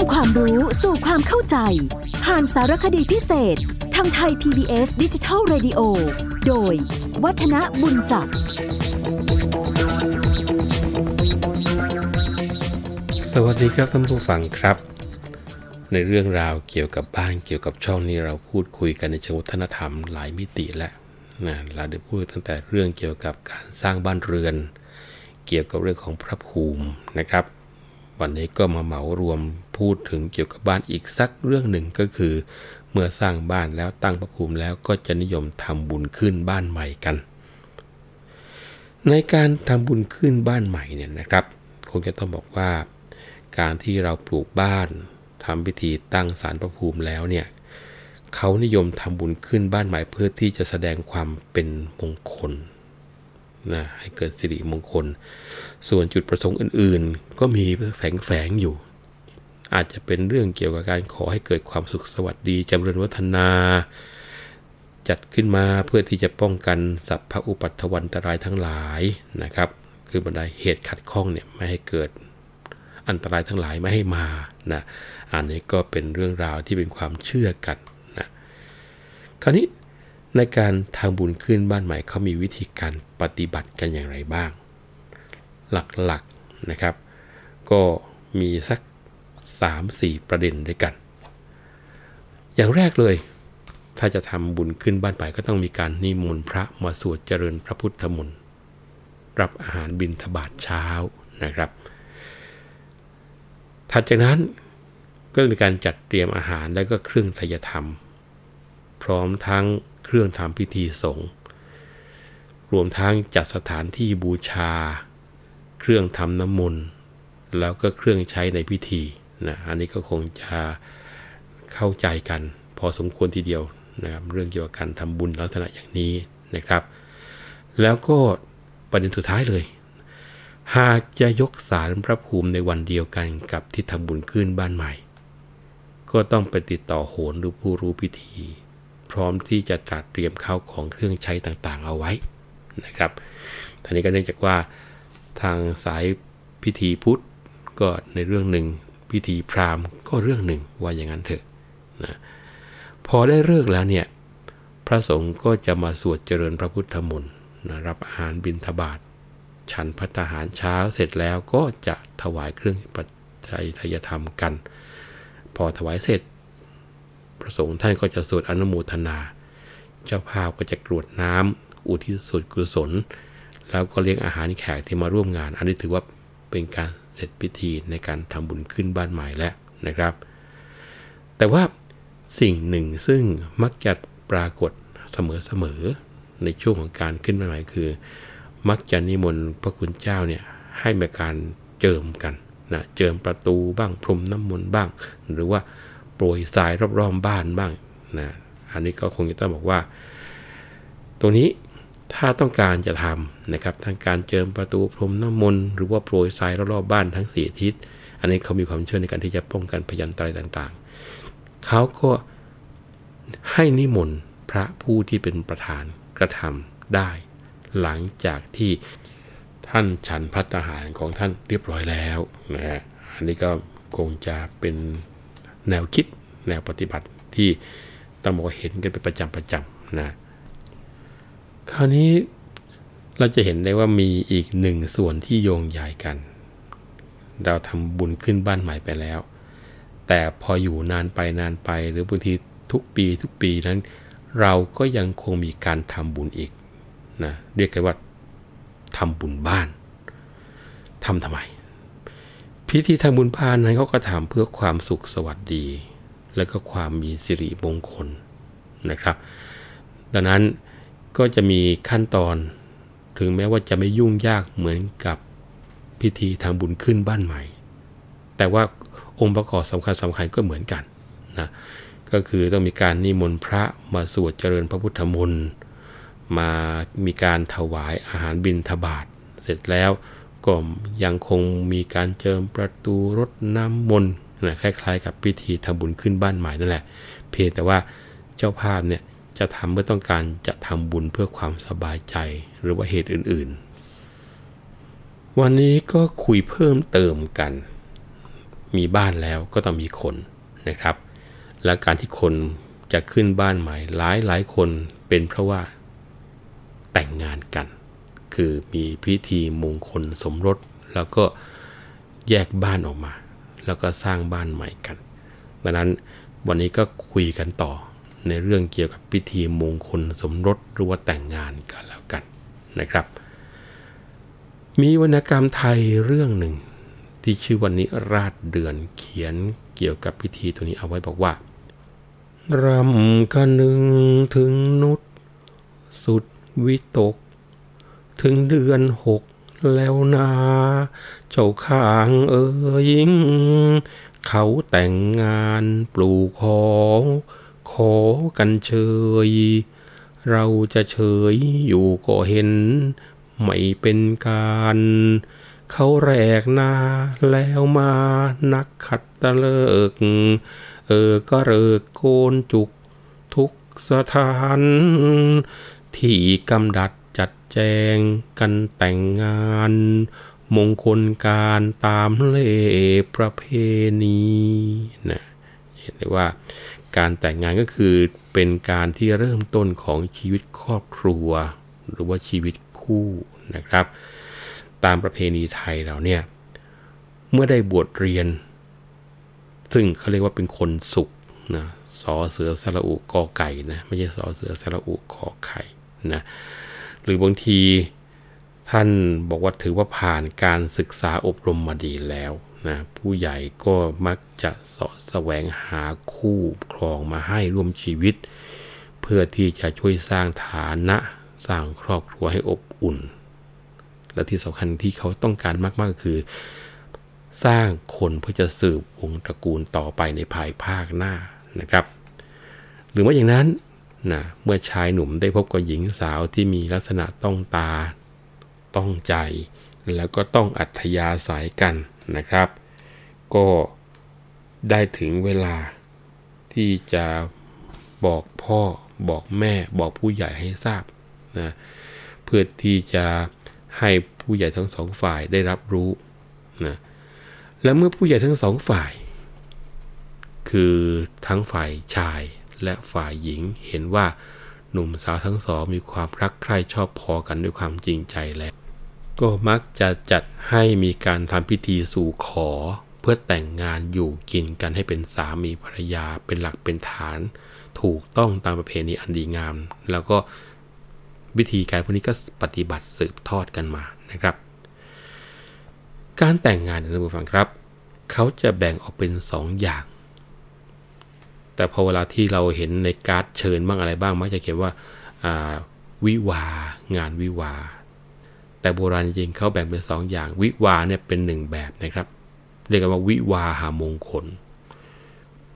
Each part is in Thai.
ำความรู้สู่ความเข้าใจ ผ่านสารคดีพิเศษ ทางไทย PBS ดิจิทัล Radio โดย วัฒนบุญจับ สวัสดีครับท่านผู้ฟังครับ ในเรื่องราวเกี่ยวกับบ้านเกี่ยวกับช่องนี้เราพูดคุยกันในเชิงวัฒนธรรมหลายมิติแล้วนะเราได้พูดตั้งแต่เรื่องเกี่ยวกับการสร้างบ้านเรือน เกี่ยวกับเรื่องของพระภูมินะครับ วันนี้ก็มาเหมารวมพูดถึงเกี่ยวกับบ้านอีกสักเรื่องหนึ่งก็คือ เมื่อสร้างบ้านแล้วตั้งพระภูมิแล้วก็จะนิยมทำบุญขึ้นบ้านใหม่กัน ในการทำบุญขึ้นบ้านใหม่เนี่ยนะครับ คงจะต้องบอกว่า การที่เราปลูกบ้านทำพิธีตั้งศาลพระภูมิแล้วเนี่ยเขานิยมทำบุญขึ้นบ้านใหม่เพื่อที่จะแสดงความเป็นมงคล นะให้เกิดสิริมงคล ส่วนจุดประสงค์อื่นๆ ก็มีแฝงๆอยู่ อาจจะเป็นเรื่องเกี่ยวกับการขอให้เกิดความสุขสวัสดีจำเริญวัฒนา จัดขึ้นมาเพื่อที่จะป้องกันสัพพะอุปัตถวันตรายทั้งหลายนะครับ คือบรรดาเหตุขัดข้องเนี่ยไม่ให้เกิดอันตรายทั้งหลายไม่ให้มานะอันนี้ก็เป็นเรื่องราวที่เป็นความเชื่อกันนะคราวนี้ ในการทางบุญขึ้นบ้านใหม่เขามีวิธีการปฏิบัติกันอย่างไรบ้าง หลักๆนะครับ ก็มีสัก 3-4 ประเด็นด้วยกัน อย่างแรกเลย ถ้าจะทำบุญขึ้นบ้านใหม่ก็ต้องมีการนิมนต์พระมาสวดเจริญพระพุทธมนต์รับอาหารบิณฑบาตเช้านะครับ ถัดจากนั้นก็มีการจัดเตรียมอาหารและก็เครื่องทยธรรม พร้อมทั้ง เครื่องทำพิธีสงฆ์รวมทั้งจัดสถานที่บูชา เครื่องทำน้ำมนต์แล้วก็เครื่องใช้ในพิธีนะอันนี้ก็คงจะเข้าใจกัน พอสมควรทีเดียวนะครับเรื่องเกี่ยวกับการทำบุญลักษณะอย่างนี้นะครับ แล้วก็ประเด็นสุดท้ายเลย หากจะยกสารพระภูมิในวันเดียวกันกับที่ทำบุญขึ้นบ้านใหม่ ก็ต้องไปติดต่อโหรหรือผู้รู้พิธี พร้อมที่จะจัดเตรียมข้าวของเครื่องใช้ต่างๆ เอาไว้นะครับท่านี้ก็เนื่องจากว่าทางสายพิธีพุทธก็ในเรื่องหนึ่ง พิธีพราหมณ์ก็เรื่องหนึ่งว่าอย่างนั้นเถอะนะพอได้เลิกแล้วเนี่ยพระสงฆ์ก็จะมาสวดเจริญพระพุทธมนต์นะรับอาหารบิณฑบาตฉันพัตหารเช้าเสร็จแล้วก็จะถวายเครื่องปัจจัยทยธรรมกัน พอถวายเสร็จ พระสงฆ์ท่านก็จะสวดอนุโมทนา เจ้าภาพก็จะกรวดน้ำอุทิศส่วนกุศล แล้วก็เลี้ยงอาหารแขกที่มาร่วมงาน อันนี้ถือว่าเป็นการเสร็จพิธีในการทำบุญขึ้นบ้านใหม่แล้วนะครับ แต่ว่าสิ่งหนึ่งซึ่งมักจะปรากฏเสมอๆในช่วงของการขึ้นบ้านใหม่คือ มักจะนิมนต์พระคุณเจ้าเนี่ยให้มีการเจิมกันนะเจิมประตูบ้างพรมน้ำมนต์บ้าง หรือว่า ปรยทรายรอบๆบ้านบ้างนะอันนี้ก็คงจะต้องบอกว่า ตรงนี้ถ้าต้องการจะทำนะครับทั้งการเจิมประตูพรมน้ำมนต์หรือว่าโปรยทรายรอบๆบ้านทั้งสี่ทิศ อันนี้เขามีความเชื่อในการที่จะป้องกันพยันตรายต่างๆ เขาก็ให้นิมนต์พระผู้ที่เป็นประธานกระทำได้ หลังจากที่ท่านฉันพัตหารของท่านเรียบร้อยแล้วนะฮะอันนี้ก็คงจะเป็น แนวคิดแนวปฏิบัติที่ต้องบอกเห็นกันเป็นประจำประจำนะคราวนี้เราจะเห็นได้ว่ามีอีกหนึ่งส่วนที่โยงใหญ่กัน เราทำบุญขึ้นบ้านใหม่ไปแล้ว แต่พออยู่นานไปนานไปหรือบางทีทุกปีทุกปีนั้น เราก็ยังคงมีการทำบุญอีกนะเรียกกันว่าทำบุญบ้านทำทำไม พิธีทำบุญบ้านนั้นเขาก็ทำเพื่อความสุขสวัสดี และก็ความมีสิริมงคลนะครับ ดังนั้นก็จะมีขั้นตอนถึงแม้ว่าจะไม่ยุ่งยากเหมือนกับพิธีทางบุญขึ้นบ้านใหม่ แต่ว่าองค์ประกอบสำคัญสำคัญก็เหมือนกันนะก็คือต้องมีการนิมนต์พระมาสวดเจริญพระพุทธมนต์มามีการถวายอาหารบิณฑบาตเสร็จแล้ว ก็ยังคงมีการเจิมประตูรดน้ำมนต์นะคล้ายๆ กับพิธีทำบุญขึ้นบ้านใหม่นั่นแหละ เพียงแต่ว่าเจ้าภาพเนี่ยจะทำเมื่อต้องการจะทำบุญเพื่อความสบายใจหรือว่าเหตุอื่นๆ วันนี้ก็คุยเพิ่มเติมกัน มีบ้านแล้วก็ต้องมีคนนะครับ และการที่คนจะขึ้นบ้านใหม่หลายหลายคนเป็นเพราะว่าแต่งงานกัน คือมีพิธีมงคลสมรส แล้วก็แยกบ้านออกมา แล้วก็สร้างบ้านใหม่กัน ดังนั้นวันนี้ก็คุยกันต่อในเรื่องเกี่ยวกับพิธีมงคลสมรสหรือว่าแต่งงานกันแล้วกันนะครับ มีวรรณกรรมไทยเรื่องหนึ่ง ที่ชื่อวันนี้ราชเดือนเขียนเกี่ยวกับพิธีตัวนี้เอาไว้บอกว่ารำคนึงถึงนุษสุดวิตก ถึงเดือนหกแล้วนา เจ้าข้างเอ๋ยเขาแต่งงานปลูกขอ ขอกันเชย เราจะเฉยอยู่ก็เห็น ไม่เป็นการ เขาแรกนาแล้วมานักขัดตะเลิก เออก็เริกโกนจุกทุกสถาน ที่กำดัด แจงกันแต่งงาน มงคลการตามเล่ประเพณีนะเห็นได้ว่าการแต่งงานก็คือเป็นการที่เริ่มต้นของชีวิตครอบครัว หรือว่าชีวิตคู่นะครับ ตามประเพณีไทยเราเนี่ยเมื่อได้บวชเรียน ซึ่งเขาเรียกว่าเป็นคนสุขนะสอเสือสระอุกอไก่นะไม่ใช่สอเสือสระอุขอไข่นะ รือบางทีท่านบอกว่าถือว่าผ่านการศึกษาอบรมมาดีแล้วนะผู้ใหญ่ก็มักจะสาะแสวงหาคู่ครองมาให้ร่วมชีวิต เพื่อที่จะช่วยสร้างฐานะสร้างครอบครัวให้อบอุ่น และที่สำคัญที่เขาต้องการมากๆก็คือ สร้างคนเพื่อจะสืบวงตระกูลต่อไปในภายภาคหน้านะครับ หรือว่าอย่างนั้น นะเมื่อชายหนุ่มได้พบกับหญิงสาวที่มีลักษณะต้องตา ต้องใจ แล้วก็ต้องอัธยาศัยกันนะครับ ก็ได้ถึงเวลาที่จะบอกพ่อบอกแม่บอกผู้ใหญ่ให้ทราบนะเพื่อที่จะให้ผู้ใหญ่ทั้งสองฝ่ายได้รับรู้นะและเมื่อผู้ใหญ่ทั้งสองฝ่าย คือทั้งฝ่ายชาย และฝ่ายหญิงเห็นว่าหนุ่มสาวทั้งสองมีความรักใคร่ชอบพอกันด้วยความจริงใจแล้ว ก็มักจะจัดให้มีการทำพิธีสู่ขอ เพื่อแต่งงานอยู่กินกันให้เป็นสามีภรรยาเป็นหลักเป็นฐาน ถูกต้องตามประเพณีอันดีงาม แล้วก็วิธีการพวกนี้ก็ปฏิบัติสืบทอดกันมานะครับ การแต่งงานท่านผู้ฟังครับ เขาจะแบ่งออกเป็น2ออย่าง แต่พอเวลาที่เราเห็นในการ์ดเชิญบ้างอะไรบ้างมักจะเขียนว่าวิวางานวิวา แต่โบราณจริงเขาแบ่งเป็น2ออย่าง วิวาเนี่ยเป็นหนึ่งแบบนะครับ เรียกว่าวิวาหามงคล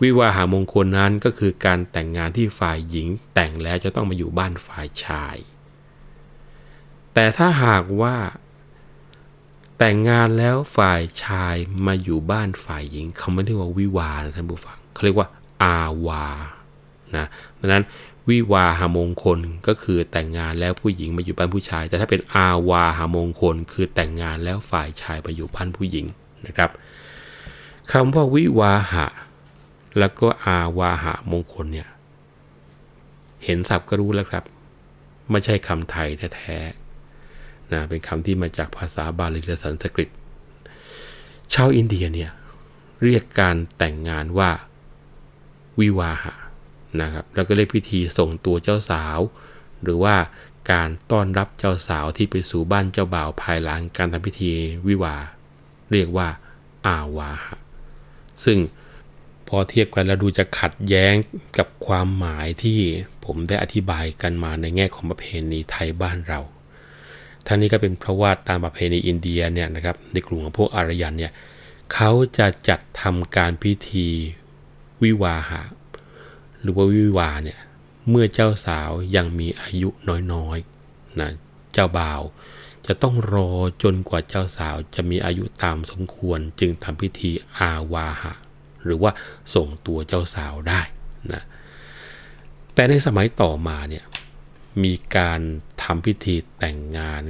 วิวาหามงคลนั้นก็คือการแต่งงานที่ฝ่ายหญิงแต่งแล้วจะต้องมาอยู่บ้านฝ่ายชาย แต่ถ้าหากว่าแต่งงานแล้วฝ่ายชายมาอยู่บ้านฝ่ายหญิง เขาไม่เรียกว่าวิวานะท่านผู้ฟังเขาเรียกว่า อาวานะดังนั้นวิวาหามงคลก็คือแต่งงานแล้วผู้หญิงมาอยู่บ้านผู้ชาย แต่ถ้าเป็นอาวาหามงคล คือแต่งงานแล้วฝ่ายชายไปอยู่บ้านผู้หญิงนะครับคำว่าวิวาหะ แล้วก็อาวาหามงคลเนี่ยเห็นศัพท์ก็รู้แล้วครับ ไม่ใช่คำไทยแท้ๆนะเป็นคำที่มาจากภาษาบาลีและสันสกฤตชาวอินเดียเนี่ยเรียกการแต่งงานว่า วิวาหะนะครับแล้วก็เรียกพิธีส่งตัวเจ้าสาว หรือว่าการต้อนรับเจ้าสาวที่ไปสู่บ้านเจ้าบ่าวภายหลังการทำพิธีวิวา เรียกว่า อาวาหะ ซึ่งพอเทียบกันแล้วดูจะขัดแย้งกับความหมายที่ผมได้อธิบายกันมาในแง่ของประเพณีไทยบ้านเราทั้งนี้ก็เป็นเพราะว่าตามประเพณีอินเดียเนี่ยนะครับในกลุ่มของพวกอารยันเนี่ยเขาจะจัดทำการพิธี วิวาหะ หรือว่าวิวาเนี่ยเมื่อเจ้าสาวยังมีอายุน้อยๆนะเจ้าบ่าว จะต้องรอจนกว่าเจ้าสาวจะมีอายุตามสมควรจึงทำพิธีอาวาหะ หรือว่าส่งตัวเจ้าสาวได้นะแต่ในสมัยต่อมาเนี่ยมีการทำพิธีแต่งงาน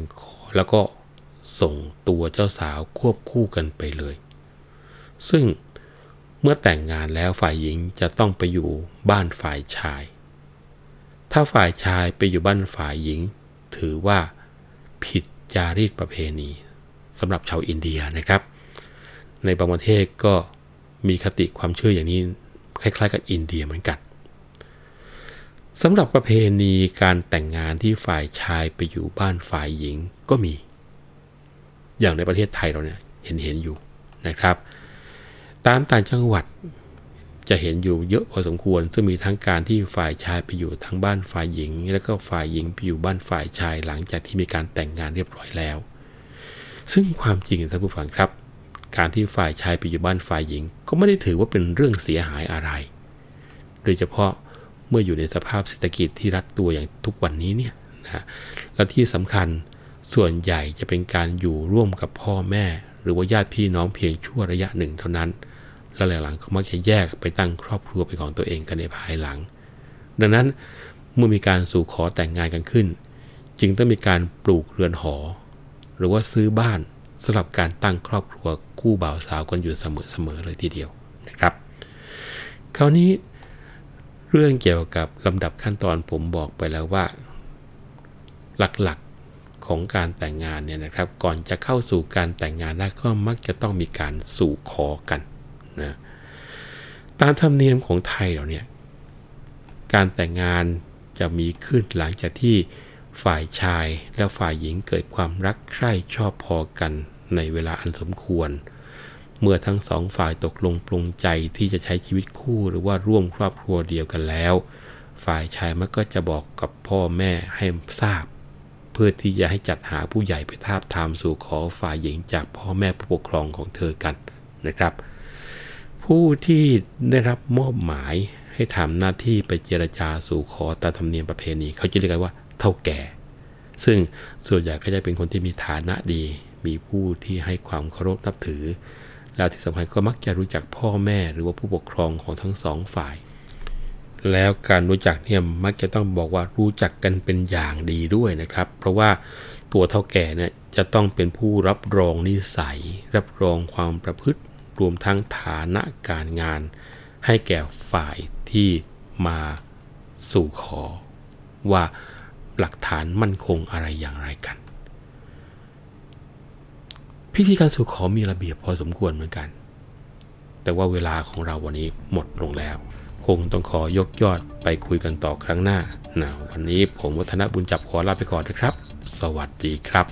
แล้วก็ส่งตัวเจ้าสาวควบคู่กันไปเลย ซึ่ง เมื่อแต่งงานแล้วฝ่ายหญิงจะต้องไปอยู่บ้านฝ่ายชาย ถ้าฝ่ายชายไปอยู่บ้านฝ่ายหญิง ถือว่าผิดจารีตประเพณีสำหรับชาวอินเดียนะครับ ในบางประเทศก็มีคติความเชื่ออย่างนี้คล้าย ๆ กับอินเดียเหมือนกันสำหรับประเพณีการแต่งงานที่ฝ่ายชายไปอยู่บ้านฝ่ายหญิงก็มี อย่างในประเทศไทยเราเนี่ยเห็นเห็นอยู่นะครับ ตามต่างจังหวัด จะเห็นอยู่เยอะพอสมควร ซึ่งมีทั้งการที่ฝ่ายชายไปอยู่ทั้งบ้านฝ่ายหญิง แล้วก็ฝ่ายหญิงไปอยู่บ้านฝ่ายชายหลังจากที่มีการแต่งงานเรียบร้อยแล้ว ซึ่งความจริงท่านผู้ฟังครับ การที่ฝ่ายชายไปอยู่บ้านฝ่ายหญิง ก็ไม่ได้ถือว่าเป็นเรื่องเสียหายอะไร โดยเฉพาะเมื่ออยู่ในสภาพเศรษฐกิจที่รัดตัวอย่างทุกวันนี้เนี่ยนะและที่สำคัญส่วนใหญ่จะเป็นการอยู่ร่วมกับพ่อแม่ หรือว่าญาติพี่น้องเพียงชั่วระยะหนึ่งเท่านั้น และหลังๆก็มักจะแยกไปตั้งครอบครัวเป็นของตัวเองกันในภายหลัง ดังนั้นเมื่อมีการสู่ขอแต่งงานกันขึ้น จึงต้องมีการปลูกเรือนหอ หรือว่าซื้อบ้านสำหรับการตั้งครอบครัวคู่บ่าวสาวกันอยู่เสมอๆเลยทีเดียวนะครับ คราวนี้เรื่องเกี่ยวกับลำดับขั้นตอนผมบอกไปแล้วว่า หลักๆของการแต่งงานเนี่ยนะครับ ก่อนจะเข้าสู่การแต่งงานได้ก็มักจะต้องมีการสู่ขอกัน นะตามธรรมเนียมของไทยเราเนี่ยการแต่งงานจะมีขึ้นหลังจากที่ฝ่ายชายและฝ่ายหญิงเกิดความรักใคร่ชอบพอกันในเวลาอันสมควร เมื่อทั้งสองฝ่ายตกลงปลงใจที่จะใช้ชีวิตคู่หรือว่าร่วมครอบครัวเดียวกันแล้ว ฝ่ายชายมันก็จะบอกกับพ่อแม่ให้ทราบ เพื่อที่จะให้จัดหาผู้ใหญ่ไปทาบทามสู่ขอฝ่ายหญิงจากพ่อแม่ผู้ปกครองของเธอกันนะครับ ผู้ที่ได้รับมอบหมายให้ทำหน้าที่ไปเจรจาสู่ขอตามธรรมเนียมประเพณี เขาจะเรียกกันว่าเท่าแก่ ซึ่งส่วนใหญ่ก็จะเป็นคนที่มีฐานะดี มีผู้ที่ให้ความเคารพนับถือ แล้วที่สำคัญก็มักจะรู้จักพ่อแม่หรือว่าผู้ปกครองของทั้งสองฝ่าย แล้วการรู้จักเนี่ยมักจะต้องบอกว่ารู้จักกันเป็นอย่างดีด้วยนะครับ เพราะว่าตัวเท่าแก่เนี่ยจะต้องเป็นผู้รับรองนิสัย รับรองความประพฤติ รวมทั้งฐานะการงาน ให้แก่ฝ่ายที่มาสู่ขอ ว่าหลักฐานมั่นคงอะไรอย่างไรกัน พิธีการสู่ขอมีระเบียบพอสมควรเหมือนกัน แต่ว่าเวลาของเราวันนี้หมดลงแล้ว คงต้องขอยกยอดไปคุยกันต่อครั้งหน้านะวันนี้ผมวัฒนบุญจับขอลาไปก่อนนะครับ สวัสดีครับ